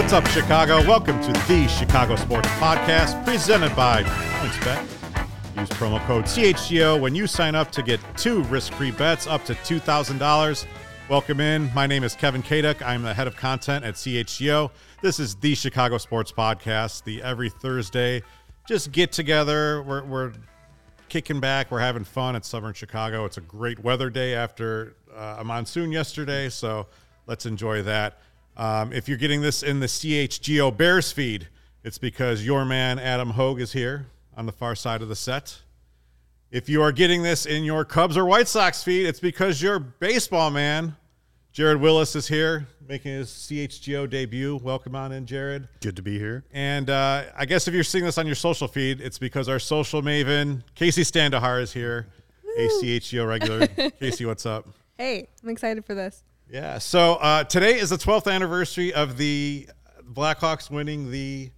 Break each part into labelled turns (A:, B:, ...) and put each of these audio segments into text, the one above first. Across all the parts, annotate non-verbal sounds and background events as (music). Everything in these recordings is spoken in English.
A: What's up, Chicago? Welcome to the Chicago Sports Podcast presented by PointsBet. Use promo code CHGO when you sign up to get two risk free bets up to $2,000. Welcome in. My name is Kevin Kaduk. I'm the head of content at CHGO. This is the Chicago Sports Podcast, the every Thursday just get together. We're, we're kicking back. We're having fun at Southern Chicago. It's a great weather day after uh, a monsoon yesterday, so let's enjoy that. Um, if you're getting this in the CHGO Bears feed, it's because your man Adam Hogue is here on the far side of the set. If you are getting this in your Cubs or White Sox feed, it's because your baseball man Jared Willis is here making his CHGO debut. Welcome on in, Jared.
B: Good to be here.
A: And uh, I guess if you're seeing this on your social feed, it's because our social maven, Kacy Standohar, is here, Woo. a CHGO regular. (laughs) Kacy, what's up?
C: Hey, I'm excited for this.
A: Yeah. So uh, today is the 12th anniversary of the Blackhawks winning the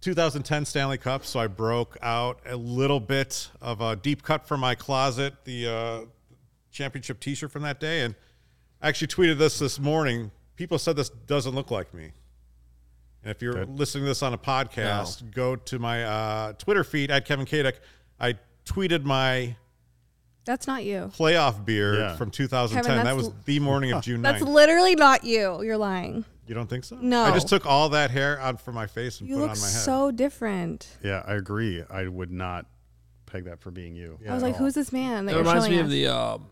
A: 2010 Stanley Cup. So I broke out a little bit of a deep cut from my closet, the uh, championship T-shirt from that day, and – I actually tweeted this this morning. People said this doesn't look like me. And if you're Good. listening to this on a podcast, no. go to my uh, Twitter feed at Kevin Kaduk. I tweeted my
C: that's not you.
A: Playoff beard yeah. from 2010. Kevin, that was the morning of June 9th.
C: That's literally not you. You're lying.
A: You don't think so?
C: No.
A: I just took all that hair out from my face and
C: you
A: put
C: it
A: on my head.
C: so different.
B: Yeah, I agree. I would not peg that for being you.
C: Yeah, I was like, who's this man?
D: That it reminds me us? of the um,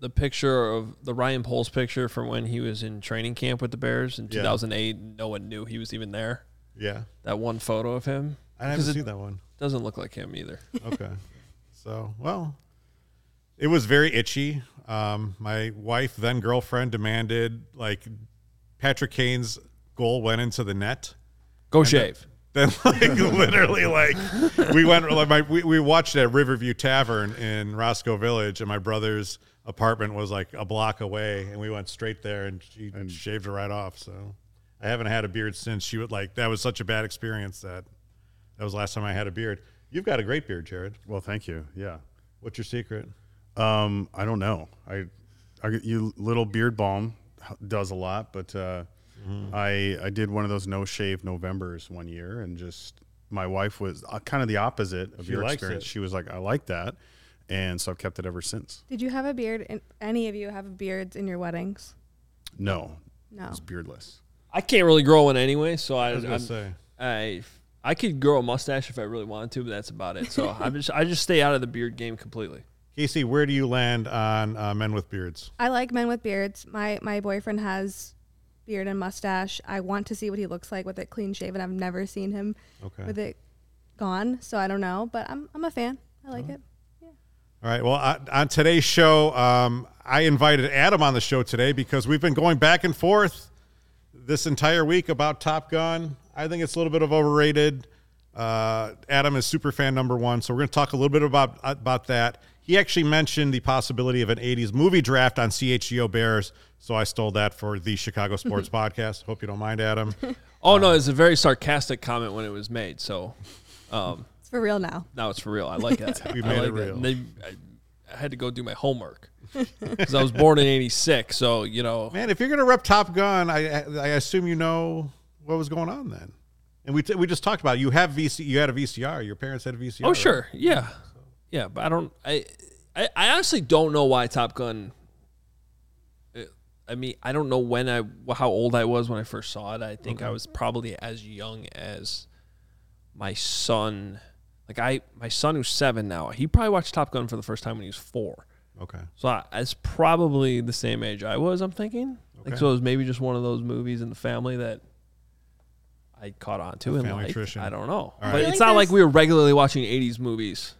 D: the picture of the Ryan Poles picture from when he was in training camp with the Bears in 2008. No one knew he was even there.
A: Yeah.
D: That one photo of him.
A: I haven't seen that one.
D: Doesn't look like him either.
A: okay. (laughs) So, well, it was very itchy. Um, my wife, then girlfriend, demanded like Patrick Kane's goal went into the net.
D: Go shave. (laughs)
A: Then, like literally, like we went like my we, we watched at Riverview Tavern in Roscoe Village, and my brother's apartment was like a block away, and we went straight there, and she and shaved her right off. So I haven't had a beard since. She would like that was such a bad experience that that was the last time I had a beard. You've got a great beard, Jared.
B: Well, thank you. Yeah.
A: What's your secret?
B: Um, I don't know. I, I you little beard balm does a lot, but uh, mm-hmm. I I did one of those no shave Novembers one year, and just my wife was uh, kind of the opposite of she your experience. It. She was like, I like that and so I've kept it ever since.
C: Did you have a beard? In, any of you have beards in your weddings?
B: No,
C: no,
B: it's beardless.
D: I can't really grow one anyway, so I, I was
A: gonna say
D: I I could grow a mustache if I really wanted to, but that's about it. So (laughs) I just I just stay out of the beard game completely.
A: Kacy, where do you land on uh, men with beards?
C: I like men with beards. My my boyfriend has beard and mustache. I want to see what he looks like with it clean shaven. I've never seen him okay. with it gone, so I don't know. But I'm I'm a fan. I like oh. it.
A: All right. Well, uh, on today's show, um, I invited Adam on the show today because we've been going back and forth this entire week about Top Gun. I think it's a little bit of overrated. Uh, Adam is super fan number one, so we're going to talk a little bit about about that. He actually mentioned the possibility of an '80s movie draft on CHGO Bears, so I stole that for the Chicago Sports (laughs) Podcast. Hope you don't mind, Adam. (laughs)
D: oh no, it's a very sarcastic comment when it was made. So.
C: Um, it's for real now.
D: Now it's for real. I like that. (laughs)
A: we made
D: like
A: it real.
D: They, I, I, had to go do my homework because I was born in '86. So you know,
A: man, if you're gonna rep Top Gun, I I assume you know what was going on then. And we t- we just talked about it. you have VC you had a VCR. Your parents had a VCR.
D: Oh right? sure, yeah, yeah. But I don't. I, I I honestly don't know why Top Gun. Uh, I mean, I don't know when I how old I was when I first saw it. I think okay. I was probably as young as my son like I, my son who's seven now, he probably watched Top Gun for the first time when he was four.
A: Okay.
D: So I, it's probably the same age I was. I'm thinking. Okay. Like so, it was maybe just one of those movies in the family that I caught on to and like. I don't know, right. but it's like not like we were regularly watching '80s movies.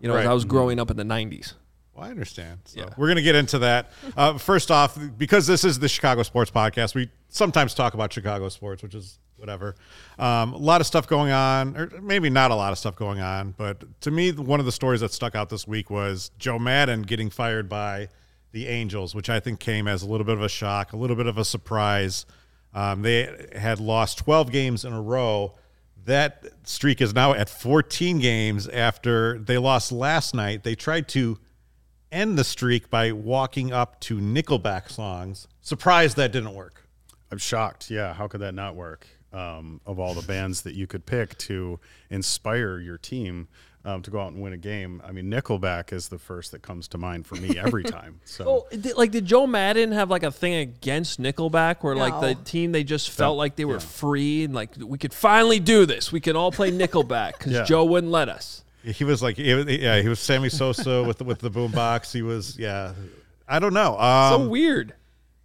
D: You know, right. I was growing up in the '90s.
A: Well, I understand. So yeah. we're going to get into that. Uh, first off, because this is the Chicago Sports Podcast, we sometimes talk about Chicago sports, which is whatever. Um, a lot of stuff going on, or maybe not a lot of stuff going on, but to me, one of the stories that stuck out this week was Joe Maddon getting fired by the Angels, which I think came as a little bit of a shock, a little bit of a surprise. Um, they had lost 12 games in a row. That streak is now at 14 games after they lost last night. They tried to end the streak by walking up to Nickelback songs. Surprised that didn't work.
B: I'm shocked. Yeah, how could that not work? Um, of all the bands that you could pick to inspire your team um, to go out and win a game, I mean, Nickelback is the first that comes to mind for me every (laughs) time. So,
D: did, like, did Joe Maddon have like a thing against Nickelback, where like the team they just felt
B: Don't-
D: like they were
B: yeah.
D: free and like we could finally do this. We can all play Nickelback because
B: Yeah.
D: Joe wouldn't let us.
A: He was like, he was- yeah, he was Sammy Sosa with the, with the boombox. He was, yeah, I don't know. Um,
D: so weird.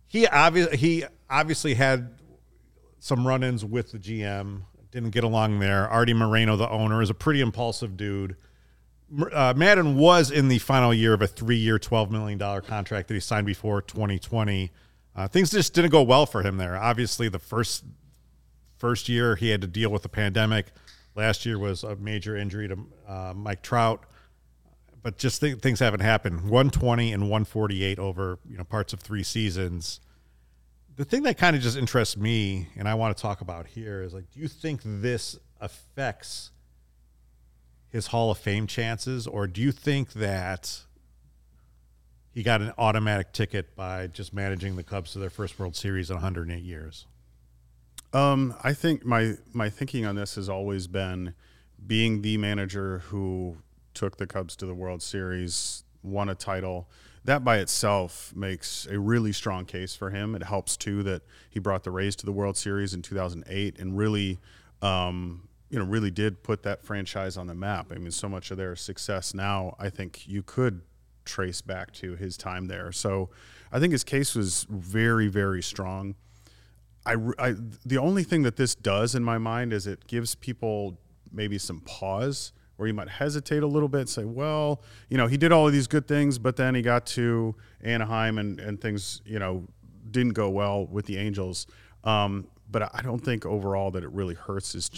A: he obviously he obviously had some run-ins with the GM. Didn't get along there. Arte Moreno, the owner, is a pretty impulsive dude. Uh, Maddon was in the final year of a three-year, twelve million dollar contract that he signed before 2020. Uh, things just didn't go well for him there. Obviously, the first first year he had to deal with the pandemic. Last year was a major injury to uh, Mike Trout but just th- things haven't happened. 120 and 148 over you know parts of three seasons. The thing that kind of just interests me, and I want to talk about here, is like, do you think this affects his Hall of Fame chances, or do you think that he got an automatic ticket by just managing the Cubs to their first World Series in 108 years?
B: Um, I think my my thinking on this has always been being the manager who took the Cubs to the World Series, won a title. That by itself makes a really strong case for him. It helps too that he brought the Rays to the World Series in 2008 and really, um, you know, really did put that franchise on the map. I mean, so much of their success now, I think you could trace back to his time there. So, I think his case was very, very strong. I, I the only thing that this does in my mind is it gives people maybe some pause where you might hesitate a little bit and say, well, you know, he did all of these good things, but then he got to Anaheim and, and things, you know, didn't go well with the Angels. Um, but I don't think overall that it really hurts his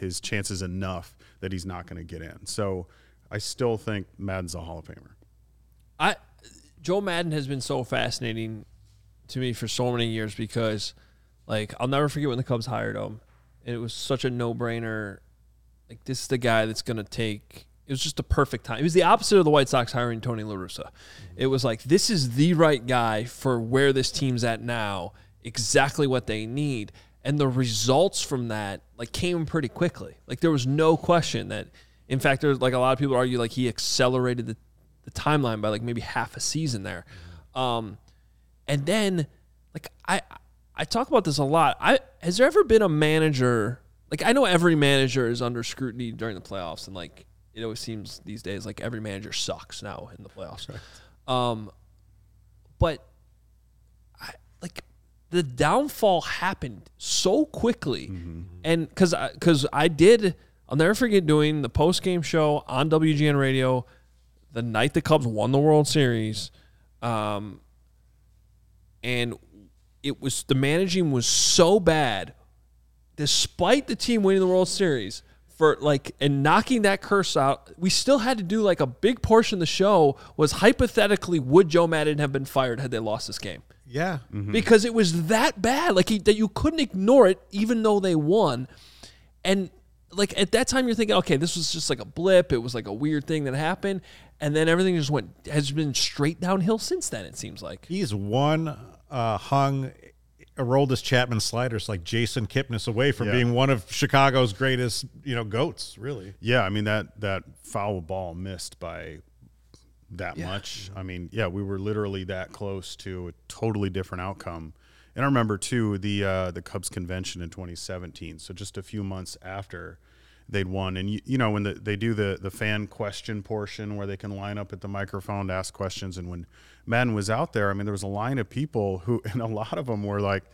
B: his chances enough that he's not going to get in. So I still think Maddon's a Hall of Famer.
D: I Joe Maddon has been so fascinating to me for so many years because like I'll never forget when the Cubs hired him. And it was such a no brainer. Like this is the guy that's gonna take it was just a perfect time. It was the opposite of the White Sox hiring Tony La Russa. It was like this is the right guy for where this team's at now, exactly what they need. And the results from that like came pretty quickly. Like there was no question that in fact there's like a lot of people argue like he accelerated the the timeline by like maybe half a season there. Um, and then like I I talk about this a lot. I has there ever been a manager like I know every manager is under scrutiny during the playoffs and like it always seems these days like every manager sucks now in the playoffs. Um, but I like the downfall happened so quickly, and because because I, did, I'll never forget doing the post game show on WGN Radio the night the Cubs won the World Series, um, and it was the managing was so bad, despite the team winning the World Series. For like and knocking that curse out, we still had to do like a big portion of the show was hypothetically would Joe Maddon have been fired had they lost this game?
A: Yeah.
D: because it was that bad. Like he, that you couldn't ignore it, even though they won. And like at that time, you're thinking, okay, this was just like a blip. It was like a weird thing that happened, and then everything just went has been straight downhill since then. It seems like.
A: He's one uh, hung Aroldis Chapman sliders like Jason Kipnis away from
B: Yeah.
A: being one of Chicago's greatest, you know, goats. Really,
B: Yeah, I mean that that foul ball missed by that much. I mean, yeah, we were literally that close to a totally different outcome. And I remember too the uh, the Cubs convention in 2017. So just a few months after they'd won, and you, you know when the, they do the the fan question portion where they can line up at the microphone to ask questions, and when Maddon was out there, I mean there was a line of people who, (laughs) and a lot of them were like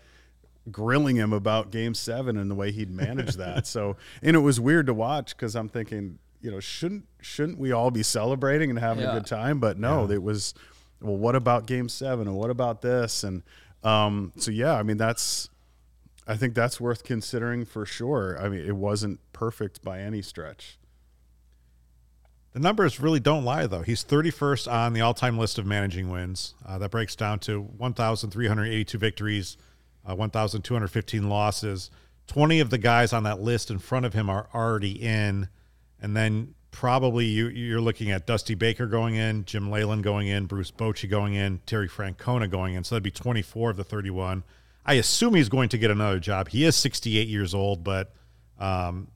B: grilling him about game seven and the way he'd managed that. (laughs) So, and it was weird to watch because I'm thinking, you know, shouldn't shouldn't we all be celebrating and having
D: Yeah.
B: a good time? But no, it was, well, what about game seven and what about this? And um, so yeah, I mean that's, I think that's worth considering for sure. I mean, it wasn't perfect by any stretch.
A: The numbers really don't lie, though. He's 31st on the all-time list of managing wins. Uh, that breaks down to 1,382 victories, uh, 1,215 losses. 20 of the guys on that list in front of him are already in, and then probably you, you're looking at Dusty Baker going in, Jim Leyland going in, Bruce Bochy going in, Terry Francona going in. So that'd be 24 of the 31. I assume he's going to get another job. He is 68 years old, but um,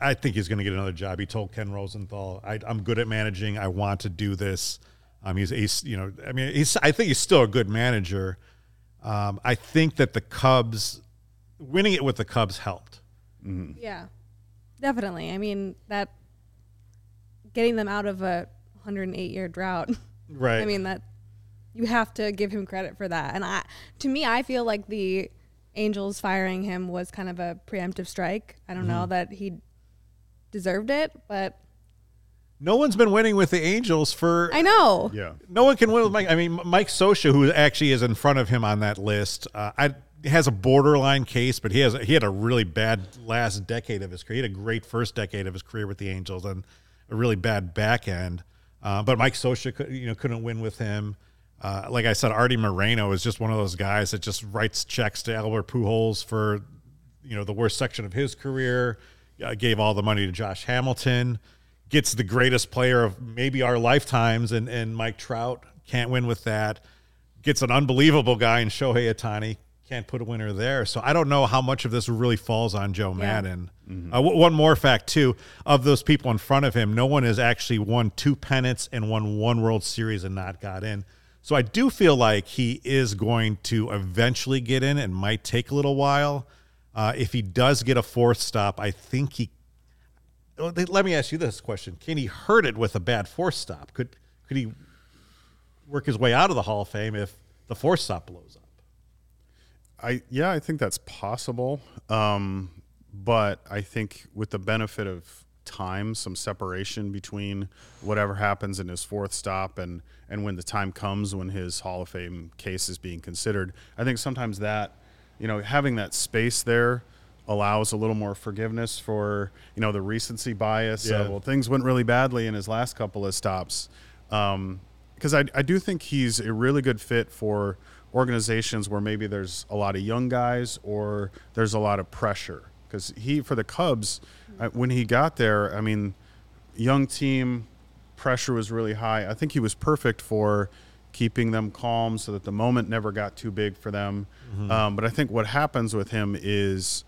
A: I think he's going to get another job. He told Ken Rosenthal, I, am good at managing. I want to do this." Um, he's, he's, you know, I mean, he's. I think he's still a good manager. Um, I think that the Cubs winning it with the Cubs helped.
C: Mm-hmm. Yeah, definitely. I mean that getting them out of a 108 year drought. (laughs)
A: Right.
C: I mean that you have to give him credit for that. And I, to me, I feel like the Angels firing him was kind of a preemptive strike. I don't mm-hmm. know that he deserved it, but
A: no one's been winning with the Angels for.
C: I know.
A: Yeah. No one can win with Mike. I mean, Mike Scioscia, who actually is in front of him on that list, uh, I has a borderline case, but he has he had a really bad last decade of his career. He had a great first decade of his career with the Angels and a really bad back end. Uh, but Mike Scioscia, you know, couldn't win with him. Uh, like I said, Arte Moreno is just one of those guys that just writes checks to Albert Pujols for, you know, the worst section of his career. Uh, gave all the money to Josh Hamilton. Gets the greatest player of maybe our lifetimes, and and Mike Trout can't win with that. Gets an unbelievable guy in Shohei Ohtani. Can't put a winner there. So I don't know how much of this really falls on Joe yeah. Maddon. Mm-hmm. Uh, w- one more fact too: of those people in front of him, no one has actually won two pennants and won one World Series and not got in. So I do feel like he is going to eventually get in. and might take a little while. Uh, if he does get a fourth stop, I think he. Let me ask you this question: Can he hurt it with a bad fourth stop? Could could he work his way out of the Hall of Fame if the fourth stop blows up?
B: I yeah, I think that's possible. Um, but I think with the benefit of time, some separation between whatever happens in his fourth stop and and when the time comes when his Hall of Fame case is being considered. I think sometimes that, you know, having that space there allows a little more forgiveness for you know the recency bias. Yeah. Of, well, things went really badly in his last couple of stops. Um, because I, I do think he's a really good fit for organizations where maybe there's a lot of young guys or there's a lot of pressure. Because he, for the Cubs, when he got there, I mean, young team pressure was really high. I think he was perfect for keeping them calm so that the moment never got too big for them. Mm-hmm. Um, but I think what happens with him is,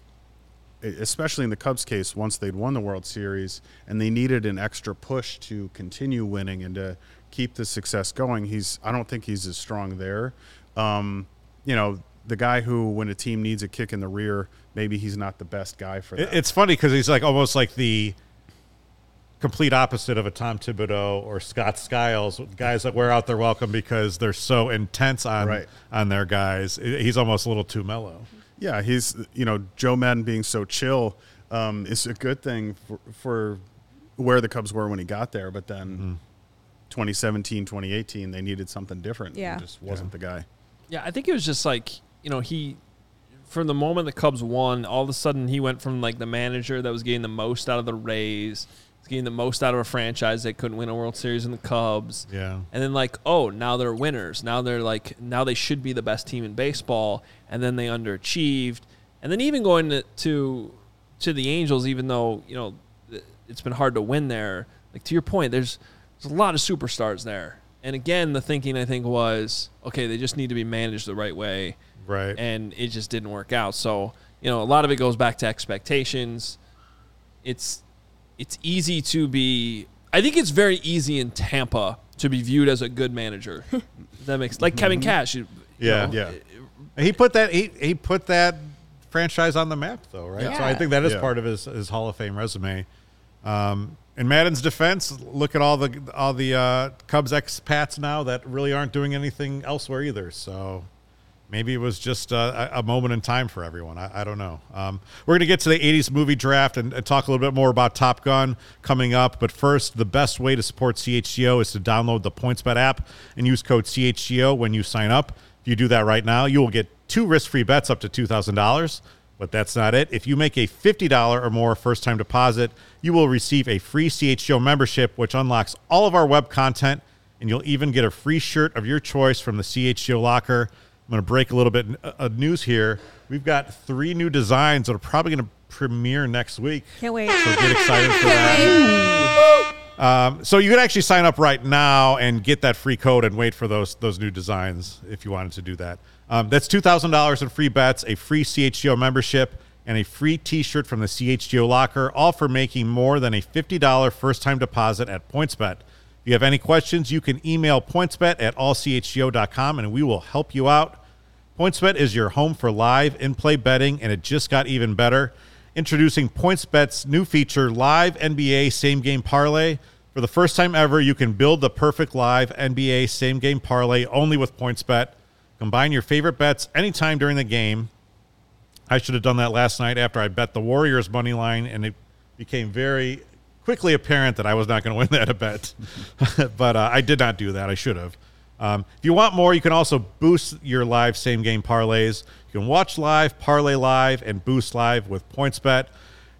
B: especially in the Cubs case, once they'd won the World Series and they needed an extra push to continue winning and to keep the success going, he's I don't think he's as strong there. Um, you know, the guy who, when a team needs a kick in the rear, maybe he's not the best guy for that.
A: It's funny because he's like almost like the complete opposite of a Tom Thibodeau or Scott Skiles, guys that wear out their welcome because they're so intense on right. on their guys. He's almost a little too mellow.
B: Yeah, he's you know Joe Maddon being so chill um, is a good thing for, for, where the Cubs were when he got there, but then. Mm-hmm. 2017, 2018, they needed something different.
C: Yeah,
B: he just wasn't yeah. the guy.
D: Yeah, I think it was just like you know he from the moment the Cubs won, all of a sudden he went from like the manager that was getting the most out of the Rays, getting the most out of a franchise that couldn't win a World Series in the Cubs.
A: Yeah.
D: And then like, oh, now they're winners. Now they're like now they should be the best team in baseball, and then they underachieved. And then even going to to, to the Angels, even though, you know, it's been hard to win there, like to your point, there's there's a lot of superstars there. And again, the thinking I think was, okay, they just need to be managed the right way
A: Right.
D: And it just didn't work out. So, you know, a lot of it goes back to expectations. It's it's easy to be I think it's very easy in Tampa to be viewed as a good manager. (laughs) that makes like Kevin mm-hmm. Cash. You,
A: yeah, know, yeah. he put that he, he put that franchise on the map though, right? Yeah. So I think that is yeah. part of his, his Hall of Fame resume. Um, in Maddon's defense, look at all the all the uh, Cubs expats now that really aren't doing anything elsewhere either. So maybe it was just a, a, moment in time for everyone. I, I don't know. Um, we're going to get to the 80s movie draft and, and, talk a little bit more about Top Gun coming up. But first, the best way to support CHGO is to download the PointsBet app and use code CHGO when you sign up. If you do that right now, you will get two risk free bets up to $2,000. But that's not it. If you make a $50 or more first time deposit, you will receive a free CHGO membership, which unlocks all of our web content. And you'll even get a free shirt of your choice from the CHGO locker. I'm going to break a little bit of news here. We've got three new designs that are probably going to premiere next week.
C: Can't wait.
A: So get excited for that. Um, so you can actually sign up right now and get that free code and wait for those those new designs if you wanted to do that. Um, that's two thousand dollars in free bets, a free CHGO membership, and a free T-shirt from the CHGO locker, all for making more than a fifty dollar first time deposit at PointsBet. If you have any questions, you can email pointsbet at allchgo.com and we will help you out. PointsBet is your home for live in play betting, and it just got even better. Introducing PointsBet's new feature, Live NBA Same Game Parlay. For the first time ever, you can build the perfect live NBA same game parlay only with PointsBet. Combine your favorite bets anytime during the game. I should have done that last night after I bet the Warriors money line, and it became very quickly apparent that I was not going to win that (laughs) bet. (laughs) but uh, I did not do that. I should have. Um, if you want more, you can also boost your live same game parlays. You can watch live, parlay live, and boost live with PointsBet.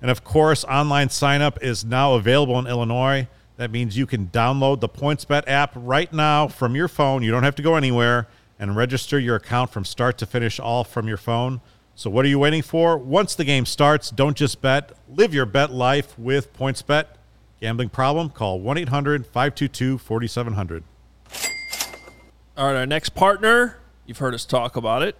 A: And of course, online signup is now available in Illinois. That means you can download the PointsBet app right now from your phone. You don't have to go anywhere and register your account from start to finish all from your phone. So what are you waiting for? Once the game starts, don't just bet. Live your bet life with PointsBet. Gambling problem? Call 1-800-522-4700.
D: All right, our next partner, you've heard us talk about it.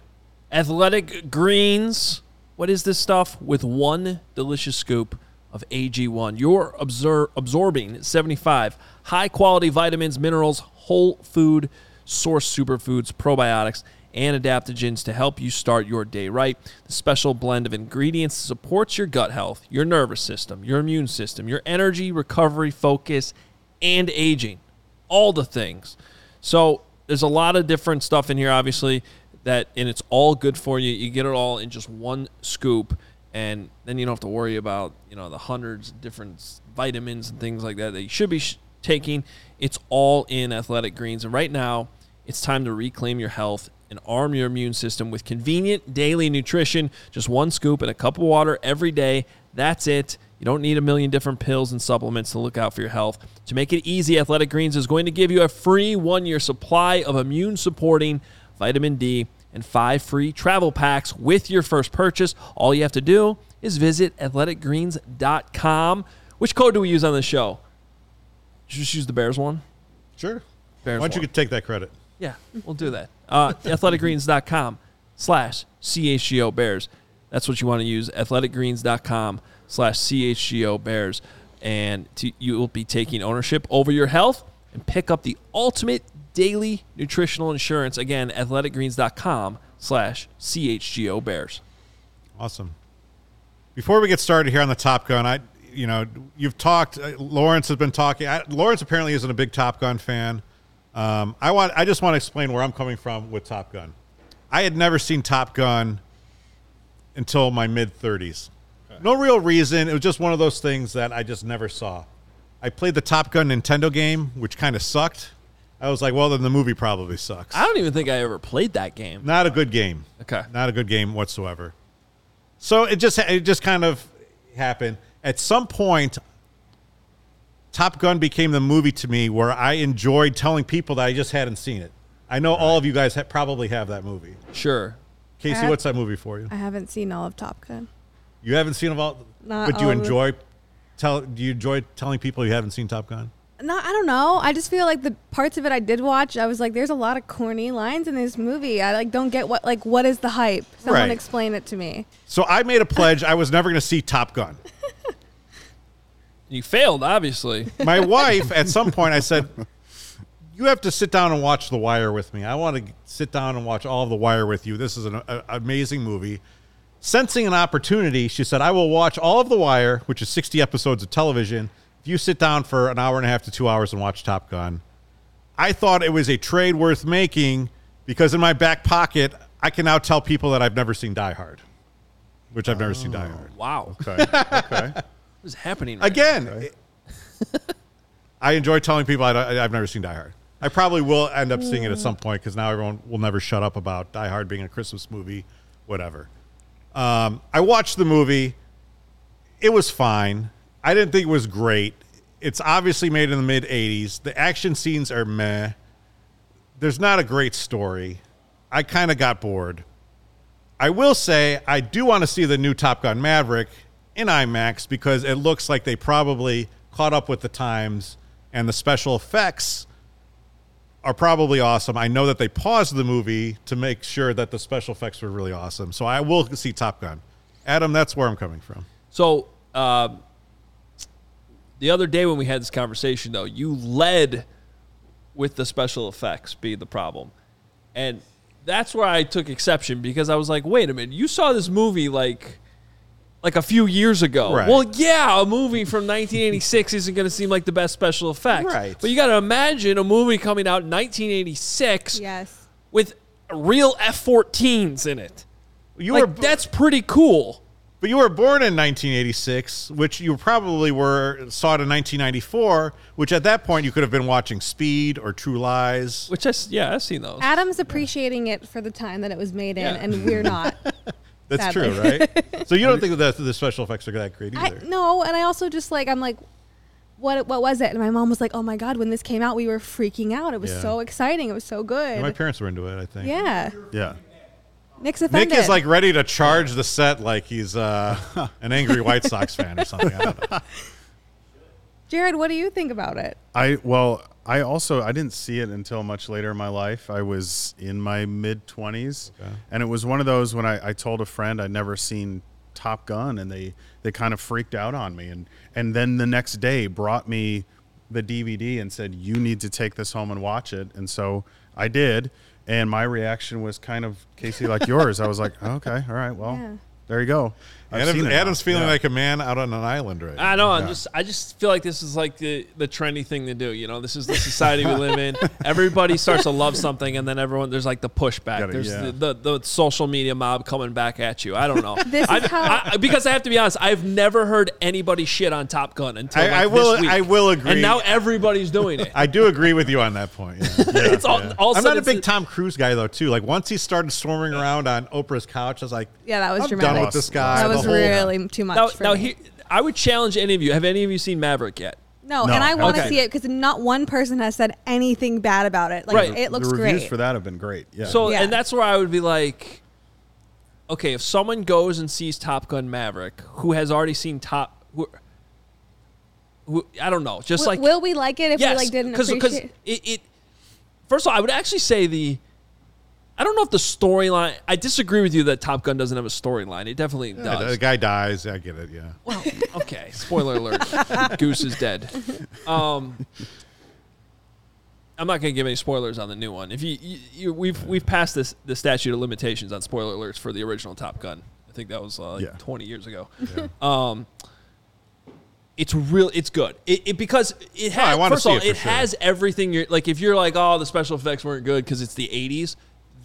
D: Athletic Greens. What is this stuff? With one delicious scoop of AG1, you're absor- absorbing 75 high quality vitamins, minerals, whole food source superfoods, probiotics, and adaptogens to help you start your day right. The special blend of ingredients supports your gut health, your nervous system, your immune system, your energy, recovery, focus, and aging. All the things. So, there's a lot of different stuff in here, obviously, that and it's all good for you. You get it all in just one scoop, and then you don't have to worry about you know the hundreds of different vitamins and things like that that you should be sh- taking. It's all in Athletic Greens, and right now it's time to reclaim your health and arm your immune system with convenient daily nutrition. Just one scoop and a cup of water every day. That's it. You don't need a million different pills and supplements to look out for your health. To make it easy, Athletic Greens is going to give you a free one year supply of immune supporting vitamin D and five free travel packs with your first purchase. All you have to do is visit athleticgreens.com. Which code do we use on the show? Just use the Bears one?
A: Sure.
D: Bears
A: Why don't you
D: one.
A: take that credit?
D: Yeah, we'll do that. Uh, athleticgreens.com slash CHGO Bears. That's what you want to use. Athleticgreens.com slash CHGO Bears. And to, you will be taking ownership over your health and pick up the ultimate daily nutritional insurance. Again, athleticgreens.com slash CHGO Bears.
A: Awesome. Before we get started here on the Top Gun, I, you know, you've talked. Uh, Lawrence has been talking. I, Lawrence apparently isn't a big Top Gun fan. Um, I want. I just want to explain where I'm coming from with Top Gun. I had never seen Top Gun until my mid 30s. No real reason. It was just one of those things that I just never saw. I played the Top Gun Nintendo game, which kind of sucked. I was like, well, then the movie probably sucks.
D: I don't even think I ever played that game.
A: Not a good game.
D: Okay.
A: Not a good game whatsoever. So it just it just kind of happened. At some point, Top Gun became the movie to me where I enjoyed telling people that I just hadn't seen it. I know all of you guys ha- probably have that movie.
D: Sure.
A: Kacy,
C: have-
A: what's that movie for you?
C: I haven't seen all of Top Gun.
A: You haven't seen it all,
C: Not
A: but do you
C: all of it.
A: enjoy tell? Do you enjoy telling people you haven't seen Top Gun?
C: No, I don't know. I just feel like the parts of it I did watch, I was like, there's a lot of corny lines in this movie. I like don't get what like what is the hype? Someone
A: Right.
C: explain it to me.
A: So I made a pledge I was never going to see Top Gun.
D: You failed, obviously. (laughs)
A: my wife at some point i said you have to sit down and watch the wire with me i want to sit down and watch all of the wire with you this is an a, amazing movie sensing an opportunity she said i will watch all of the wire which is 60 episodes of television if you sit down for an hour and a half to two hours and watch top gun i thought it was a trade worth making because in my back pocket i can now tell people that i've never seen die hard which i've never seen die oh, hard
D: Wow.
B: Okay. (laughs) Okay.
D: What is happening right
A: Again, (laughs) I enjoy telling people I, I've never seen Die Hard. I probably will end up seeing it at some point because now everyone will never shut up about Die Hard being a Christmas movie, whatever. Um, I watched the movie. It was fine. I didn't think it was great. It's obviously made in the mid 80s. The action scenes are meh. There's not a great story. I kind of got bored. I will say I do want to see the new Top Gun Maverick in IMAX because it looks like they probably caught up with the times and the special effects are probably awesome. I know that they paused the movie to make sure that the special effects were really awesome. So I will see Top Gun. Adam, that's where I'm coming from.
D: So um, the other day when we had this conversation, though, you led with the special effects being the problem, and that's where I took exception because I was like, wait a minute, you saw this movie like like a few years ago.
A: Right.
D: Well, yeah, a movie from 1986 (laughs) isn't going to seem like the best special effects.
A: Right.
D: But you got to imagine a movie coming out in 1986
C: Yes.
D: with real F-14s in it.
A: You
D: like
A: were,
D: that's pretty cool.
A: but you were born in 1986, which you probably were saw it in 1994, which at that point you could have been watching Speed or True Lies.
D: Which I s- yeah, I've seen those.
C: Adam's appreciating it for the time that it was made in,
D: Yeah.
C: and we're not. (laughs)
A: That's
C: sadly.
A: true, right? (laughs) so you don't think that the special effects are that great
C: I
A: either?
C: no, and I also just like I'm like, what what was it? And my mom was like, oh my god, when this came out, we were freaking out. It was
A: Yeah.
C: so exciting. It was so good.
A: My parents were into it, I think.
C: yeah,
B: Yeah.
C: Nick's offended.
A: Nick is like ready to charge the set like he's uh, an angry White Sox fan or something. I don't know. (laughs)
C: Jared, what do you think about it?
B: I well, I also I didn't see it until much later in my life. I was in my mid twenties, and it was one of those when I, I told a friend I'd never seen Top Gun, and they they kind of freaked out on me, and and then the next day brought me the DVD and said you need to take this home and watch it, and so I did, and my reaction was kind of Kacy like (laughs) yours. I was like, okay, all right, well,
C: Yeah.
B: there you go. I've
A: Adam's,
B: now.
A: Feeling
B: Yeah.
A: like a man out on an island right now.
D: I know. I'm just. I just feel like this is like the the trendy thing to do. You know, this is the society we live in. (laughs) Everybody starts to love something, and then everyone there's like the pushback.
B: Gotta-
D: there's
B: yeah.
D: the, the the social media mob coming back at you. I don't know. (laughs)
C: This is
D: I've-
C: how-
D: I, because I have to be honest. I've never heard anybody shit on Top Gun until
A: I-
D: like,
A: I will-
D: This week.
A: I will agree.
D: And now everybody's doing it. (laughs)
A: I do agree with you on that point. Yeah.
D: it's all, all
A: I'm not a
D: it's
A: big Tom Cruise guy though, too. Like once he started swarming around on Oprah's couch, I was like,
C: Yeah, that was
A: I'm
C: dramatic.
A: done with this guy.
C: that
A: The
C: was
A: whole-
C: really too much
D: Now,
C: for
D: now
C: me.
D: here, I would challenge any of you. Have any of you seen Maverick yet?
C: no,
B: No,
C: and I want to
D: okay.
C: see it because not one person has said anything bad about it. Like
D: Right.
C: it looks
B: the reviews
C: great.
B: for that have been great. Yeah.
D: So,
C: Yeah.
D: and that's where I would be like, okay, if someone goes and sees Top Gun Maverick, who has already seen Top, who, who I don't know, just
C: Will-
D: like
C: will we like it if
D: yes,
C: we like didn't
D: because
C: appreciate?
D: it, it. First of all, I would actually say the. I don't know if the storyline. I disagree with you that Top Gun doesn't have a storyline. It definitely
A: Yeah,
D: does.
A: the guy dies. I get it. Yeah.
D: Well, okay. Spoiler alert: (laughs) Goose is dead. Um, I'm not going to give any spoilers on the new one. If you, you, you we've we've passed this the statute of limitations on spoiler alerts for the original Top Gun. I think that was uh, like
B: Yeah.
D: 20 years ago. Um, it's real. It's good. It, it because it
A: I
D: has.
A: wanna
D: first of all,
A: it for
D: it
A: sure.
D: has everything. You're like if you're like, oh, the special effects weren't good because it's the 80s.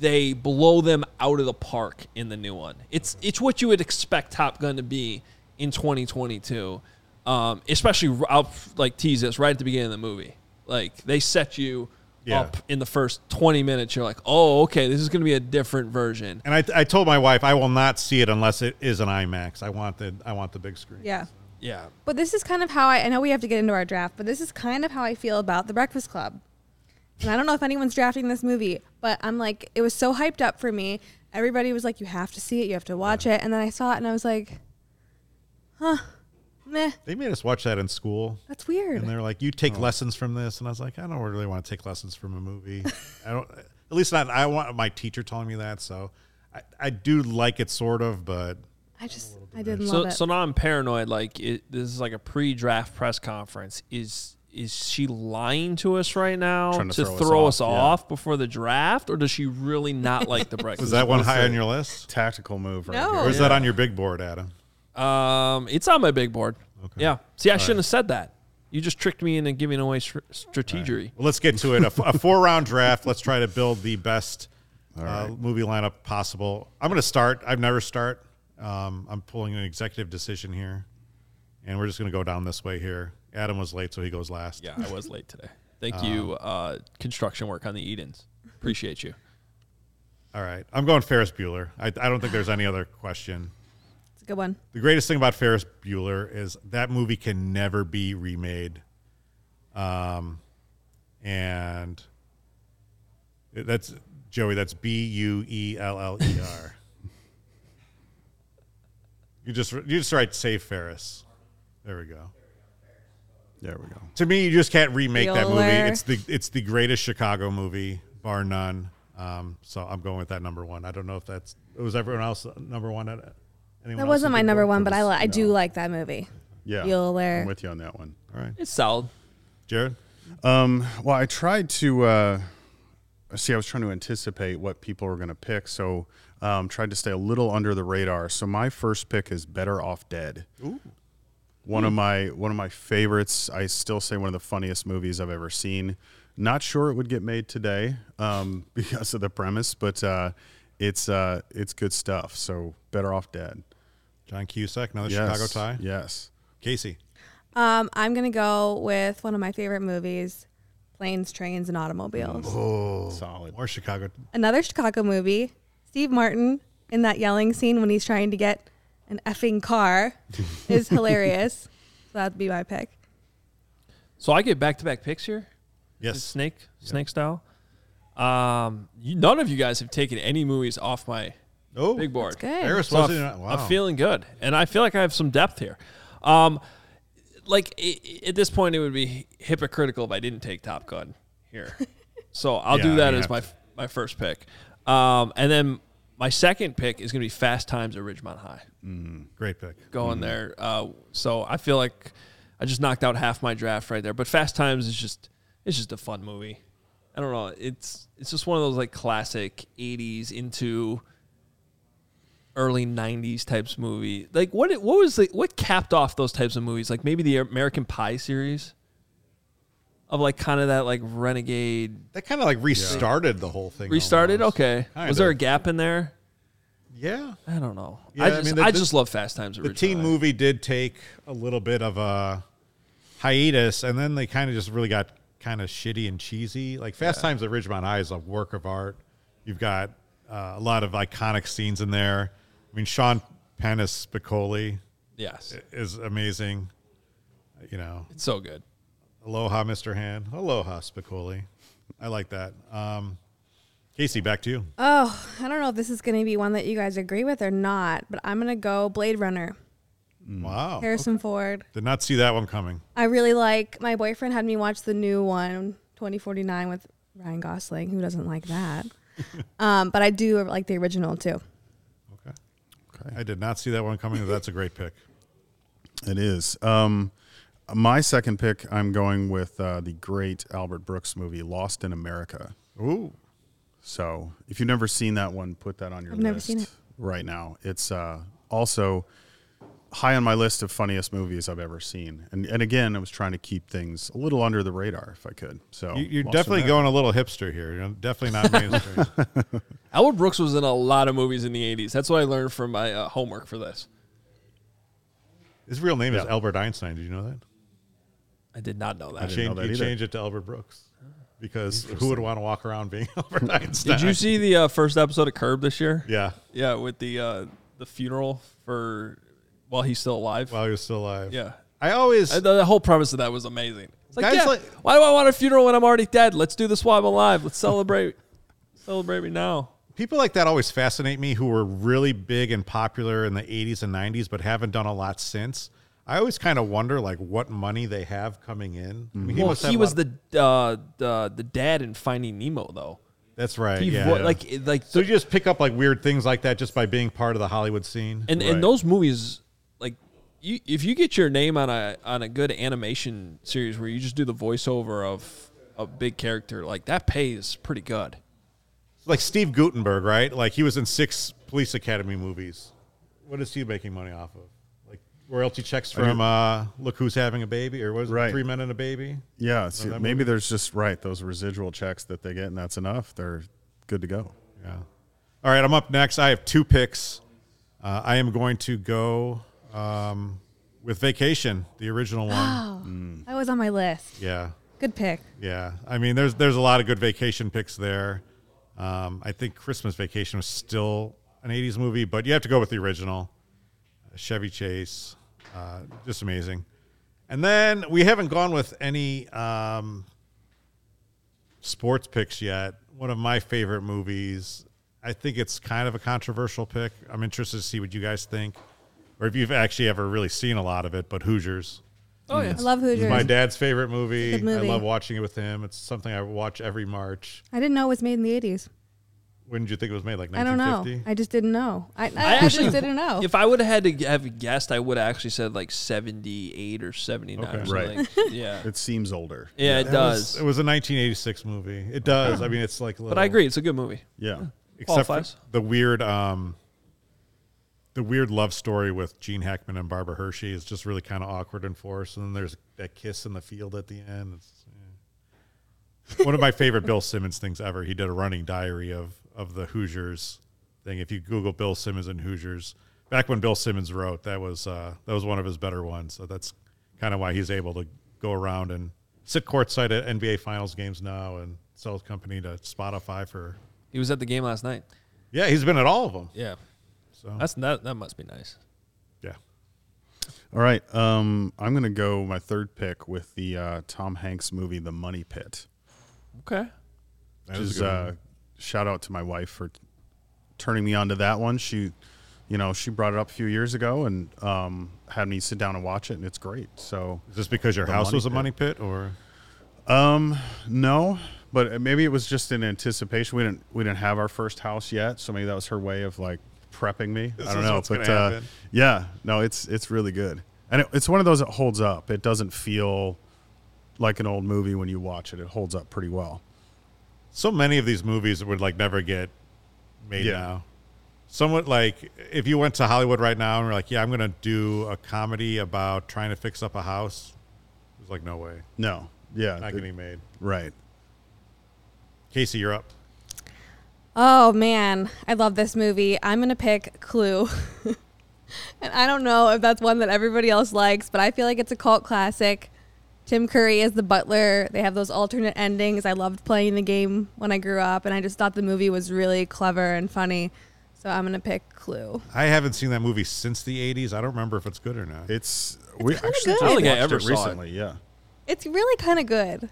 D: They blow them out of the park in the new one. It's it's what you would expect Top Gun to be in 2022. Um, especially r- I'll like tease this right at the beginning of the movie. Like they set you
A: Yeah.
D: up in the first 20 minutes. You're like, oh, okay, this is going to be a different version.
A: And I, I told my wife I will not see it unless it is an IMAX. I want the I want the big screen.
C: yeah.
D: Yeah.
C: But this is kind of how I, I know we have to get into our draft, but this is kind of how I feel about The Breakfast Club. And I don't know if anyone's drafting this movie, but I'm like, it was so hyped up for me. Everybody was like, you have to see it, you have to watch it. And then I saw it and I was like, huh, meh,
A: They made us watch that in school.
C: that's weird.
A: And they're like, "You take oh. lessons from this," and I was like, "I don't really want to take lessons from a movie. (laughs) I don't. At least not. I want my teacher telling me that. So I, I do like it, sort of, but
C: I just, I didn't
D: So,
C: love it.
D: so now I'm paranoid. Like it, this is like a pre-draft press conference. Is is she lying to us right now to,
B: to
D: throw,
B: throw
D: us,
B: us off, yeah.
D: before the draft, or does she really not like the (laughs) breakfast?
A: was that one high on your list,
B: tactical move right
C: No.
B: here.
A: or is that on your big board, Adam?
D: Um, it's on my big board. Okay. Yeah. See, I shouldn't have said that. You just tricked me into giving away str- strategery.
A: Well, let's get to it. A, f- a four-round draft. Let's try to build the best uh, movie lineup possible. I'm going to start. I've never start. Um, I'm pulling an executive decision here, and we're just going to go down this way here. Adam was late, so he goes last.
D: Yeah, I was late today. Thank (laughs) you, uh, construction work on the Edens. Appreciate you.
A: All right. I'm going Ferris Bueller. I, I don't think there's any other question.
C: it's a good one.
A: The greatest thing about Ferris Bueller is that movie can never be remade. Um, and that's Joey. That's B U E L L E R. (laughs) You just you just write save Ferris. There we go.
B: There we go.
A: To me, you just can't remake that movie.
C: Bueller.
A: It's the it's the greatest Chicago movie, bar none. Um, so I'm going with that number one. I don't know if that's it was everyone else number one. At, anyone
C: That wasn't my number one, but I li- I do like that movie.
B: Yeah,
C: Bueller.
B: I'm with you on that one.
A: All right,
D: It's solid.
A: Jared.
B: Um, well, I tried to uh, see. I was trying to anticipate what people were going to pick, so um, tried to stay a little under the radar. So my first pick is Better Off Dead. Ooh. One of my one of my favorites. I still say one of the funniest movies I've ever seen. Not sure it would get made today um, (laughs) because of the premise, but uh, it's uh, it's good stuff. So Better Off Dead.
A: John Cusack, another
B: Yes.
A: Chicago tie.
B: Yes.
A: Kacy.
C: Um, I'm gonna go with one of my favorite movies, Planes, Trains, and Automobiles.
A: Oh,
B: Solid.
A: More Chicago.
C: Another Chicago movie. Steve Martin in that yelling scene when he's trying to get an effing car (laughs) is hilarious. So that'd be my pick.
D: So I get back to back picks here.
A: Yes.
D: Snake, snake style. Um, you, none of you guys have taken any movies off my
A: Oh,
D: big board.
C: That's good.
A: Harris
D: So
A: wasn't.
D: I'm,
A: wow.
D: I'm feeling good, and I feel like I have some depth here. Um, like i- i- at this point, it would be hypocritical if I didn't take Top Gun here. (laughs) so I'll
A: Yeah,
D: do that as my
A: to.
D: my first pick, um, and then my second pick is going to be Fast Times at Ridgemont High.
A: Great pick.
D: Going there, uh, so I feel like I just knocked out half my draft right there. But Fast Times is just it's just a fun movie. I don't know. It's it's just one of those like classic '80s into early '90s types movie. Like what what was the what capped off those types of movies? Like maybe the American Pie series of like kind of that like renegade
A: That kind of like restarted the whole thing.
D: restarted.
A: almost.
D: Okay,
A: Kind
D: was there a gap in there?
A: Yeah.
D: I don't know.
A: Yeah,
D: I
A: I
D: just I,
A: mean, the- the-
D: just love Fast Times. at
A: The teen movie did take a little bit of a hiatus, and then they kind of just really got kind of shitty and cheesy. Like Fast Times at Ridgemont High is a work of art. You've got uh, a lot of iconic scenes in there. I mean, Sean Penn as Spicoli
D: Yes,
A: is amazing. You know,
D: it's so good.
A: Aloha, Mr. Hand. Aloha, Spicoli. I like that. Um, Kacy, back to you.
C: Oh, I don't know if this is gonna be one that you guys agree with or not, but I'm gonna go Blade Runner.
A: Wow.
C: Harrison Ford.
A: Did not see that one coming.
C: I really like. My boyfriend had me watch the new one, 2049, with Ryan Gosling. Who doesn't like that? (laughs) um, but I do like the original too.
A: Okay. Okay. I did not see that one coming. That's a great pick.
B: It is. Um, my second pick, I'm going with uh, the great Albert Brooks movie, Lost in America.
A: Ooh.
B: So if you've never seen that one, put that on your
C: I've
B: list
C: never seen it.
B: right now. It's uh, also high on my list of funniest movies I've ever seen. And and again, I was trying to keep things a little under the radar if I could. So
A: You, you're
B: Lost
A: definitely going a little hipster here. You're definitely not mainstream. (laughs)
D: Albert Brooks was in a lot of movies in the 80s. That's what I learned from my uh, homework for this.
A: His real name is Albert Einstein. Did you know that?
D: I did not know
B: I
D: that.
B: didn't
A: Change,
B: know that
A: you
B: either.
A: changed it to Albert Brooks because who would want to walk around being (laughs) Albert Einstein?
D: Did you see the uh, first episode of Curb this year?
A: Yeah.
D: Yeah, with the uh, the funeral for while he's still alive.
A: While he was still alive.
D: yeah.
A: I always.
D: Uh, The, the whole premise of that was amazing. It's like,
A: Guys
D: yeah,
A: like-
D: why do I want a funeral when I'm already dead? Let's do this while I'm alive. Let's celebrate. (laughs) celebrate me now.
A: people like that always fascinate me who were really big and popular in the 80s and 90s but haven't done a lot since. I always kind of wonder like what money they have coming in. I mean,
D: well,
A: must have
D: he
A: a
D: was
A: lot-
D: the uh, the the dad in Finding Nemo, though.
A: That's right.
D: He
A: yeah.
D: vo- like like
A: so you just pick up like weird things like that just by being part of the Hollywood scene.
D: and
B: Right.
D: and those movies like you if you get your name on a on a good animation series where you just do the voiceover of a big character like that pays pretty good
A: like Steve Guttenberg, right? Like he was in six Police Academy movies. What is he making money off of? Like royalty checks from uh, Look Who's Having a Baby, or was
B: Right.
A: Three Men and a Baby?
B: Yeah, see,
A: that
B: maybe there's just right those residual checks that they get, and that's enough. They're good to go.
A: Yeah. All right, I'm up next. I have two picks. Uh, I am going to go um, with Vacation, the original one.
C: Oh, that was on my list.
A: Yeah,
C: Good pick.
A: yeah. I mean, there's there's a lot of good vacation picks there. Um, I think Christmas Vacation was still an '80s movie, but you have to go with the original. Chevy Chase, uh, just amazing. And then we haven't gone with any um, sports picks yet. One of my favorite movies. I think it's kind of a controversial pick. I'm interested to see what you guys think, or if you've actually ever really seen a lot of it. But Hoosiers,
D: Oh yeah.
C: I love
A: It's
C: Hoosiers.
A: my dad's favorite movie.
C: Good movie.
A: I love watching it with him. It's something I watch every March.
C: I didn't know it was made in the 80s.
A: When did you think it was made? Like
C: I don't know.
A: 1950?
C: I just didn't know. I, I,
D: I
C: I
D: actually
C: didn't know.
D: If I would have had to have guessed, I would have actually said like seventy eight or seventy nine
A: Okay.
D: or
B: Right.
D: something. yeah.
B: It seems older.
D: Yeah, it
A: That
D: does.
A: Was, it was a 1986 movie. It does. I mean, it's like. A little,
D: but I agree, it's a good movie.
B: Yeah.
A: Except for
D: Qualifies.
A: the weird, um, the weird love story with Gene Hackman and Barbara Hershey is just really kind of awkward and forced. And then there's that kiss in the field at the end. It's, yeah. One of my favorite Bill Simmons things ever. He did a running diary of of the Hoosiers thing. If you Google Bill Simmons and Hoosiers, back when Bill Simmons wrote, that was uh, that was one of his better ones. So that's kind of why he's able to go around and sit courtside at NBA Finals games now and sell his company to Spotify for.
D: He was at the game last night.
A: Yeah, he's been at all of them.
D: Yeah.
A: So
D: That's that that must be nice.
A: yeah,
B: All right. Um, I'm gonna go my third pick with the uh, Tom Hanks movie, The Money Pit.
D: Okay.
A: that
B: Which
A: was
B: is
A: a good
B: uh,
A: one.
B: Shout out to my wife for turning me on to that one. She, you know, she brought it up a few years ago and um, had me sit down and watch it, and it's great. So
A: Is this because your house was a
B: Pit.
A: money pit, or
B: Um, no, but maybe it was just in anticipation. We didn't we didn't have our first house yet, so maybe that was her way of like prepping me.
A: This
B: I don't know, but uh, yeah, no, it's it's really good, and it, it's one of those that holds up. It doesn't feel like an old movie when you watch it. It holds up pretty well.
A: So many of these movies would like never get made
B: Yeah.
A: now. Someone like if you went to Hollywood right now and were like, "Yeah, I'm going to do a comedy about trying to fix up a house," it's like, no way,
B: No, yeah,
A: not
B: the-
A: getting made.
B: right.
A: Kacy, you're up.
C: Oh man, I love this movie. I'm gonna pick Clue. (laughs) and I don't know if that's one that everybody else likes, but I feel like it's a cult classic. Tim Curry is the butler. They have those alternate endings. I loved playing the game when I grew up, and I just thought the movie was really clever and funny. So I'm gonna pick Clue.
A: I haven't seen that movie since the '80s. I don't remember if it's good or not.
B: It's we actually
C: good.
B: just
C: I don't
D: think I ever
B: it
D: saw it.
B: recently. Yeah,
C: It's really kind of good.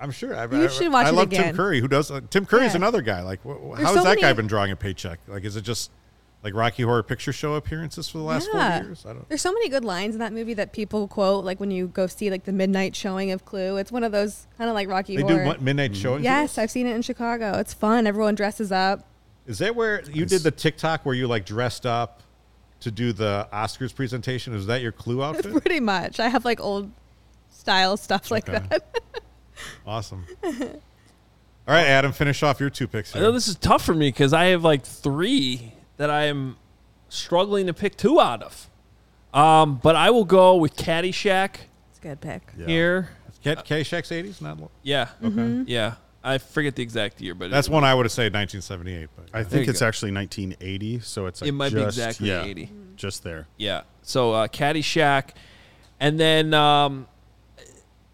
A: I'm sure. I,
C: You
A: I,
C: should watch
A: I
C: it
A: love
C: again.
A: Tim Curry. Who does? Uh, Tim Curry's
C: Yeah.
A: another guy. Like, wh- wh- how
C: so
A: has that guy been drawing a paycheck? Like, is it just like Rocky Horror Picture Show appearances for the last
C: Yeah.
A: four years? I don't.
C: There's so many good lines in that movie that people quote, like when you go see like the midnight showing of Clue. It's one of those kind of like Rocky Horror.
A: They
C: Horror.
A: do what, midnight mm-hmm. showings. of
C: Yes. I've seen it in Chicago. It's fun. Everyone dresses up.
A: Is that where you did the TikTok where you like dressed up to do the Oscars presentation? Is that your Clue (laughs) outfit?
C: Pretty much. I have like old style stuff like
A: Okay.
C: that. (laughs)
A: awesome. All right, Adam, finish off your two picks
D: I
A: here.
D: know this is tough for me because I have like three that I am struggling to pick two out of. Um, but I will go with Caddyshack
C: It's a good pick.
B: yeah.
D: here.
A: Cat Caddyshack's 80s? Not lo-
D: Yeah.
C: Mm-hmm.
D: Yeah. I forget the exact year, but
A: That's one I would have said 1978. But
B: I think
D: you
B: it's
D: go.
B: actually 1980, so it's like
D: it might be
B: just-
D: exactly
B: yeah,
D: 80.
B: just there.
D: Yeah. So uh, Caddyshack, and then um,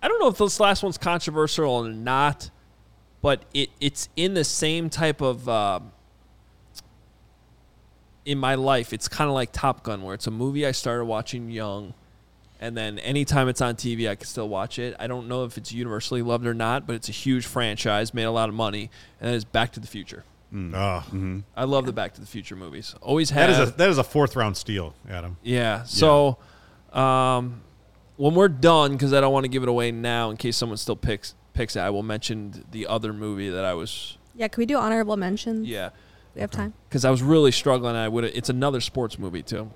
D: I don't know if this last one's controversial or not, but it it's in the same type of. Uh, in my life, it's kind of like Top Gun, where it's a movie I started watching young, and then anytime it's on TV, I can still watch it. I don't know if it's universally loved or not, but it's a huge franchise, made a lot of money, and that is Back to the Future.
A: Oh,
D: I love the Back to the Future movies. Always
A: that
D: have.
A: is a that is a fourth round steal, Adam.
D: Yeah. So, um, when we're done, because I don't want to give it away now, in case someone still picks picks it, I will mention the other movie that I was.
C: Yeah, can we do honorable mentions?
D: Yeah,
C: We have time.
D: because I was really struggling. I would. It's another sports movie too.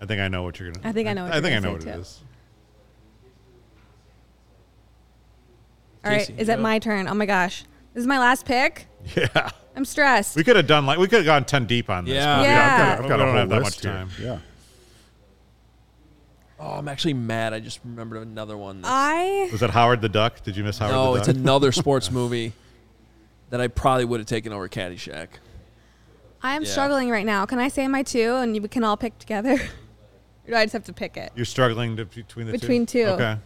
A: I think I know what you're gonna.
C: I think I know what
A: I
C: you're
A: think I know what
C: say,
A: it
C: too.
A: is.
C: All right,
D: Kacy,
C: is it
D: go.
C: my turn? Oh my gosh. This is my last pick.
A: Yeah,
C: I'm stressed.
A: we could have done like we could have gone ten deep on this.
D: Yeah.
A: but
C: Yeah.
B: I've got, I've got a
A: don't have that
B: list
A: much
B: here.
A: time.
B: Yeah.
D: Oh, I'm actually mad. I just remembered another one. that's-
C: I
A: Was it Howard the Duck? Did you miss Howard
D: no,
A: the Duck?
D: it's another sports (laughs) movie that I probably would have taken over Caddyshack.
C: I am
D: Yeah.
C: struggling right now. Can I say my two and we can all pick together? (laughs) or do I just have to pick it?
A: You're struggling to, between the
C: Between
A: two.
C: two.
A: Okay.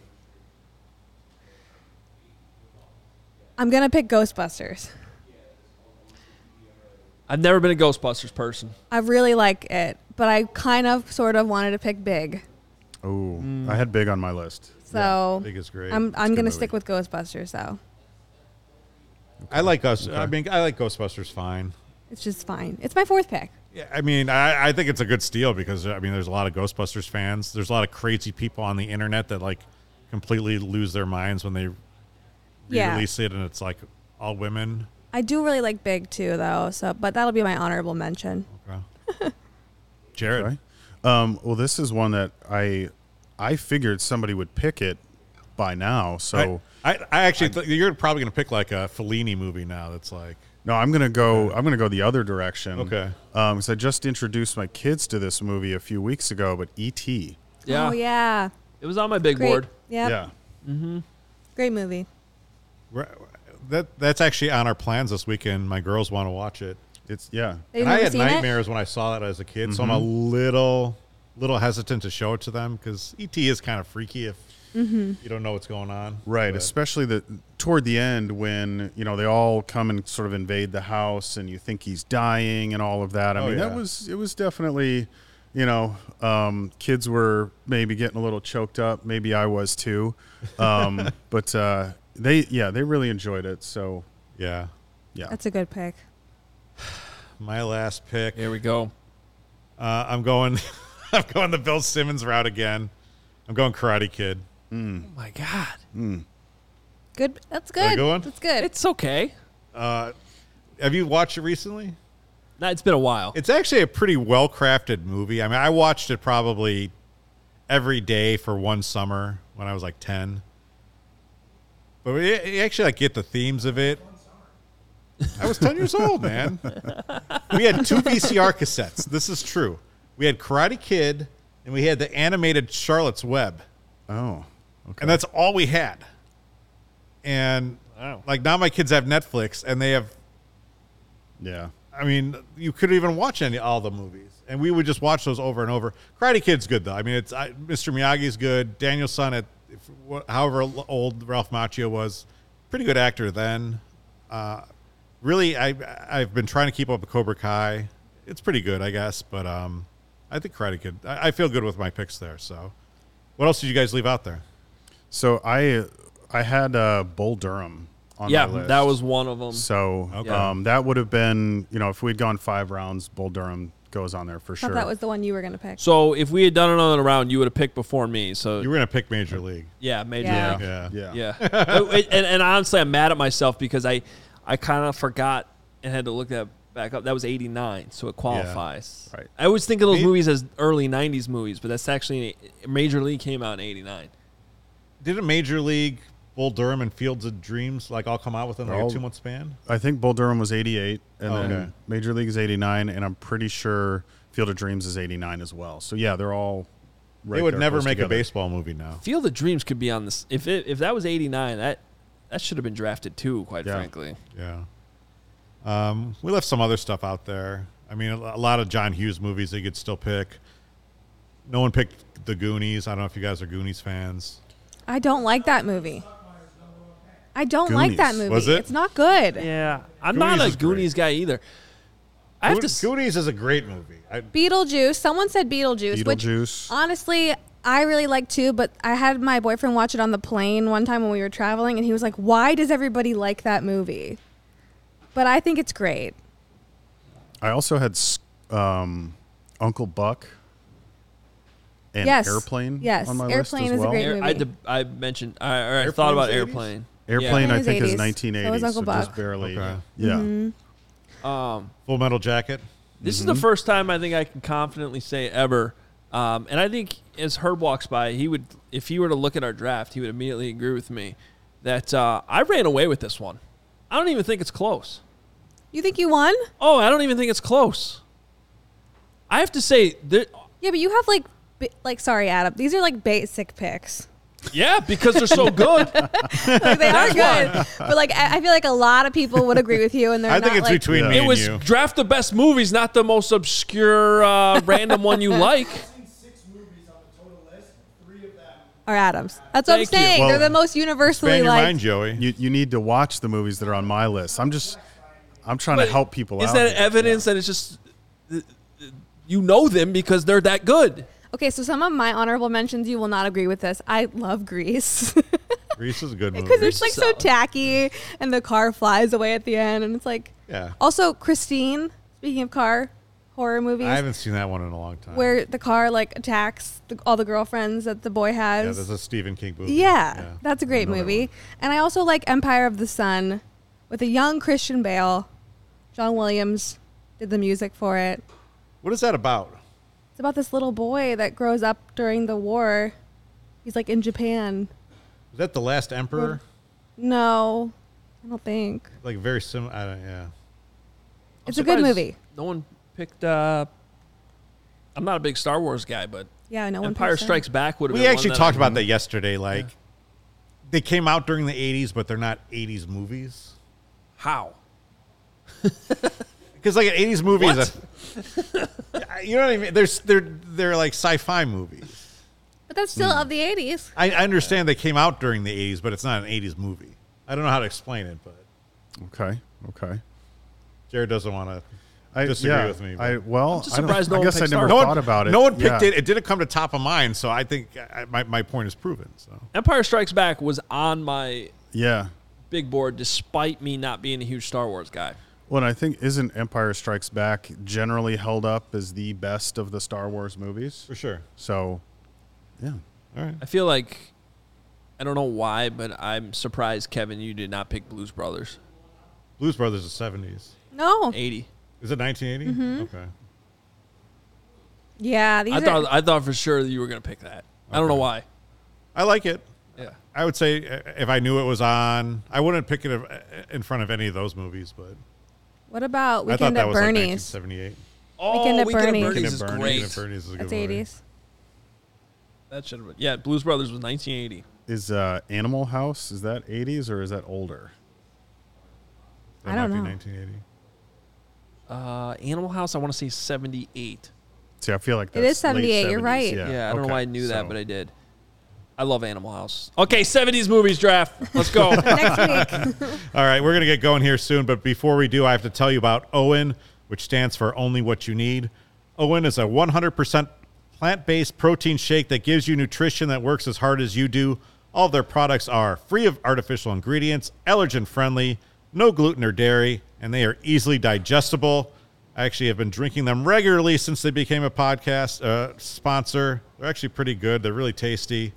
C: I'm gonna pick Ghostbusters.
D: I've never been a Ghostbusters person.
C: I really like it, but I kind of sort of wanted to pick Big.
B: Oh, I had big on my list.
C: So
A: Big is great.
C: I'm
B: a
C: I'm gonna
B: movie.
C: stick with Ghostbusters though.
A: I like Ghost. I mean, I like Ghostbusters. Fine.
C: It's just fine. It's my fourth pick.
A: Yeah, I mean, I, I think it's a good steal because I mean, there's a lot of Ghostbusters fans. There's a lot of crazy people on the internet that like completely lose their minds when they
C: Yeah.
A: release it, and it's like all women.
C: I do really like Big too, though. So, but that'll be my honorable mention.
A: Okay. (laughs) Jared,
B: Okay. Um, well, this is one that I I figured somebody would pick it by now. So
A: I, I, I actually th- you're probably going to pick like a Fellini movie now. That's like
B: no, I'm gonna go. I'm gonna go the other direction.
A: Okay.
B: Um, because I just introduced my kids to this movie a few weeks ago, but E.T.
D: Yeah.
C: Oh yeah.
D: It was on my big
C: Great.
D: board.
C: Yep.
B: Yeah. Mm-hmm.
C: Great movie.
A: we're- that. That's actually on our plans this weekend. My girls want to watch it.
B: It's yeah.
C: They've
A: And I
C: never
A: had
C: seen it?
A: nightmares when I saw that as a kid, so I'm a little little hesitant to show it to them because ET is kind of freaky if
C: Mm-hmm.
A: you don't know what's going on.
B: Right,
A: But-
B: especially the toward the end when you know they all come and sort of invade the house, and you think he's dying and all of that. I
A: Oh,
B: mean, that was it was definitely, you know, um, kids were maybe getting a little choked up. Maybe I was too, (laughs) um, but uh, they yeah they really enjoyed it. So
A: yeah.
B: yeah,
C: That's a good pick. (sighs)
A: My last pick.
D: Here we go.
A: Uh, I'm going. (laughs) (laughs) I'm going the Bill Simmons route again. I'm going Karate Kid.
D: Oh my god.
C: Good. That's
A: a
C: good.
A: good one?
C: That's good.
D: It's okay.
A: Uh, have you watched it recently?
D: Nah, it's been a while.
A: It's actually a pretty well crafted movie. I mean, I watched it probably every day for one summer when I was like ten. But we you actually like get the themes of it. I was ten years old, man. (laughs) We had two VCR cassettes. This is true. We had Karate Kid and we had the animated Charlotte's Web.
B: oh, okay.
A: And that's all we had. And
D: Wow.
A: like now my kids have Netflix and they have
B: yeah,
A: I mean, you couldn't even watch any all the movies, and we would just watch those over and over. Karate Kid's good though. I mean, it's I, Mr. Miyagi's good. Daniel-san, at if, wh- however old Ralph Macchio was, pretty good actor then. Uh, really, I I've been trying to keep up with Cobra Kai. It's pretty good, I guess, but um, I think Karate Kid. I, I feel good with my picks there. So, what else did you guys leave out there?
B: So I I had uh, Bull Durham on
D: yeah,
B: my list.
D: that was one of them.
B: So
A: Okay.
B: um, that would have been, you know, if we'd gone five rounds, Bull Durham goes on there for sure.
C: that was the one you were gonna pick.
D: So if we had done another round, you would have picked before me. So
A: You were gonna pick Major League.
D: yeah, major
C: Yeah.
D: league.
A: Yeah.
B: yeah.
D: Yeah. But and, and honestly, I'm mad at myself because I, I kind of forgot and had to look that back up. That was 89, so it qualifies.
B: Right.
D: I always think of those
A: Me-
D: movies as early 90s movies, but that's actually Major League came out in 89.
A: Did a Major League, Bull Durham, and Fields of Dreams like all come out within like
B: All-
A: a two month span?
B: I think Bull Durham was 88, and
A: Oh,
B: then
A: okay.
B: Major League is 89, and I'm pretty sure Field of Dreams is 89 as well. So yeah, they're all. Right
A: they would never
B: close
A: make a baseball movie now.
D: Field of Dreams could be on this. If it, if that was 89, that that should have been drafted too, quite
B: Yeah.
D: frankly.
A: Yeah. Um, we left some other stuff out there. I mean, a a lot of John Hughes movies they could still pick. No one picked The Goonies. I don't know if you guys are Goonies fans.
C: I don't like that movie. I don't like that movie.
A: Was it?
C: It's not good.
D: Yeah, I'm
A: Goonies
D: not
A: is
D: a
A: great.
D: Goonies guy either. I have
A: Go-
D: to. s-
A: Goonies is a great movie. I,
C: Beetlejuice. Someone said Beetlejuice, which
B: Beetlejuice.
C: honestly I really like too. But I had my boyfriend watch it on the plane one time when we were traveling, and he was like, "Why does everybody like that movie?" But I think it's great.
B: I also had um, Uncle Buck and
C: Yes.
B: Airplane
C: Yes.
B: on my
C: Airplane
B: list as
C: is a great
D: Air- I,
C: movie.
D: deb- I mentioned. I, or I thought about
A: 80s?
D: airplane.
B: Airplane,
C: Airplane
B: I
C: is
B: think, is 1980,
C: So was
B: so,
C: Uncle
B: just
C: Buck.
B: barely.
A: Okay.
B: Yeah.
D: Yeah. Um,
A: Full Metal Jacket.
D: This is the first time I think I can confidently say ever. Um, and I think as Herb walks by, he would, if he were to look at our draft, he would immediately agree with me that uh, I ran away with this one. I don't even think it's close.
C: You think you won?
D: Oh, I don't even think it's close. I have to say that,
C: Yeah, but you have like, bi- like sorry, Adam. These are like basic picks.
D: yeah, because they're so good. (laughs)
C: Like they are good, but like I I feel like a lot of people would agree with you, and they're
A: I
C: not
A: think it's
C: like,
A: between me
D: it
A: and
D: was
A: you.
D: draft the best movies, not the most obscure uh, random one you (laughs) like.
E: seen six movies on the total list. Three of them
C: are Adams. That's what I'm saying.
B: Well,
C: they're the most universally
A: Expand your
C: like.
A: mind, Joey.
B: You you need to watch the movies that are on my list. I'm just I'm trying
D: But
B: to help people
D: Is
B: out.
D: that
B: here.
D: evidence that it's just you know them because they're that good?
C: Okay, so some of my honorable mentions you will not agree with this. I love Grease (laughs)
A: Grease is a good movie.
C: because it's like so
D: solid.
C: tacky, and the car flies away at the end, and it's like
A: yeah.
C: also Christine. Speaking of car horror movies
A: I haven't seen that one in a long time.
C: where the car like attacks the, all the girlfriends that the boy has.
A: yeah,
C: has.
A: there's a Stephen King movie.
C: Yeah, that's a great
A: Another
C: movie.
A: one.
C: And I also like Empire of the Sun with a young Christian Bale. John Williams did the music for it.
A: What is that about?
C: It's about this little boy that grows up during the war. He's like in Japan.
A: Is that the Last Emperor?
C: No, I don't think.
A: Like very similar. I don't, yeah.
D: I'm
C: It's a good movie.
D: No one picked. up. I'm not a big Star Wars guy, but
C: Yeah, no one.
D: Empire
C: picks.
D: Strikes Back would have.
A: We
D: been
A: actually
D: one
A: talked
D: that
A: about that yesterday. Like, they came out during the '80s, but they're not '80s movies.
D: how. (laughs)
A: Because like an '80s movie
D: What?
A: is a, (laughs) you know what I mean. There's they're they're like sci-fi movies.
C: But that's still of the '80s.
A: I, I understand they came out during the '80s, but it's not an '80s movie. I don't know how to explain it, but
B: Okay. Okay.
A: Jared doesn't want to
B: I
A: disagree
B: yeah,
A: with me. but-
B: I well, I, don't-
D: surprised no
B: I guess I
D: picked
B: never
D: Star Wars.
B: thought about it.
A: No one picked
B: Yeah.
A: it. It didn't come to top of mind, so I think I, my my point is proven. So
D: Empire Strikes Back was on my
B: Yeah.
D: big board, despite me not being a huge Star Wars guy.
B: Well, and I think isn't Empire Strikes Back generally held up as the best of the Star Wars movies?
A: for sure.
B: So, yeah.
A: All right.
D: I feel like I don't know why, but I'm surprised, Kevin, you did not pick Blues Brothers.
A: Blues Brothers is '70s.
C: No.
D: 80.
A: Is it 1980?
C: Mm-hmm.
A: Okay.
C: Yeah, these
D: I
C: are.
D: thought I thought for sure that you were gonna pick that. I don't know
A: Okay.
D: why.
A: I like it.
D: Yeah.
A: I would say uh, if I knew it was on, I wouldn't pick it uh, in front of any of those movies. But
C: what about
A: I thought
C: Weekend
A: that
C: at
A: was like
C: Bernie's?
A: 1978.
D: Oh,
C: Weekend at
D: Weekend
C: Bernie's.
D: Bernie's
A: Weekend
D: is
A: at Bernie's.
D: great.
A: Weekend at Bernie's is a good
C: That's
A: movie.
C: '80s.
D: That should have been. Yeah, Blues Brothers was 1980.
B: Is uh, Animal House is that 80s or is that older?
A: That
C: I don't
A: might be
C: know.
A: 1980.
D: Uh, Animal House, I want to say 78.
B: See, I feel like
C: It
B: that's
C: is 78,
B: late
C: you're
B: 70s,
C: right.
B: Yeah,
D: Yeah, I don't
B: okay.
D: know why I knew that,
B: So-
D: but I did. I love Animal House. Okay, 70s movies draft. Let's go. (laughs)
C: Next week. (laughs) (laughs)
A: All right, we're going to get going here soon, but before we do, I have to tell you about OWYN, which stands for Only What You Need. OWYN is a 100% plant based protein shake that gives you nutrition that works as hard as you do. All of their products are free of artificial ingredients, allergen friendly, no gluten or dairy, and they are easily digestible. I actually have been drinking them regularly since they became a podcast uh, sponsor. They're actually pretty good, they're really tasty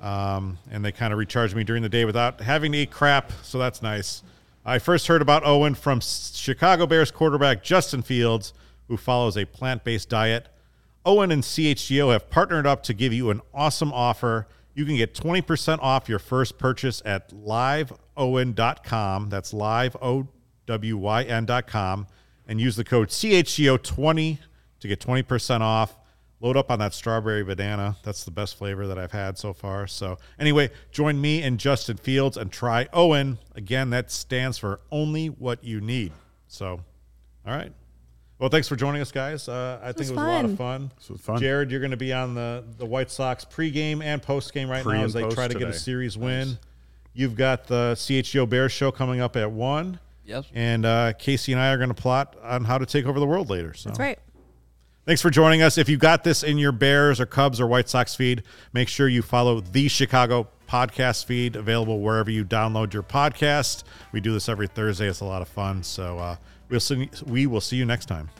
A: um, and they kind of recharge me during the day without having to eat crap. So that's nice. I first heard about OWYN from Chicago Bears quarterback Justin Fields, who follows a plant based diet. OWYN and CHGO have partnered up to give you an awesome offer. You can get 20% off your first purchase at liveowyn.com. That's live O W Y N.com. And use the code CHGO20 to get 20% off load up on that strawberry banana. That's the best flavor that I've had so far. So, anyway, join me and Justin Fields and try OWYN. Again, that stands for only what you need. So, all right. Well, thanks for joining us, guys. Uh, I think it was a lot of
C: fun.
A: fun.
B: This was fun.
A: Jared, you're going to be on the, the White Sox pregame and postgame right
B: Pre
A: now as they try to get a series win. You've got the CHGO Bears show coming up at 1.
D: Yes.
A: And uh, Kacy and I are going to plot on how to take over the world later. So.
C: That's right.
A: Thanks for joining us. If you got this in your Bears or Cubs or White Sox feed, make sure you follow the Chicago podcast feed available wherever you download your podcast. We do this every Thursday. It's a lot of fun. So uh, we'll see, we will see you next time.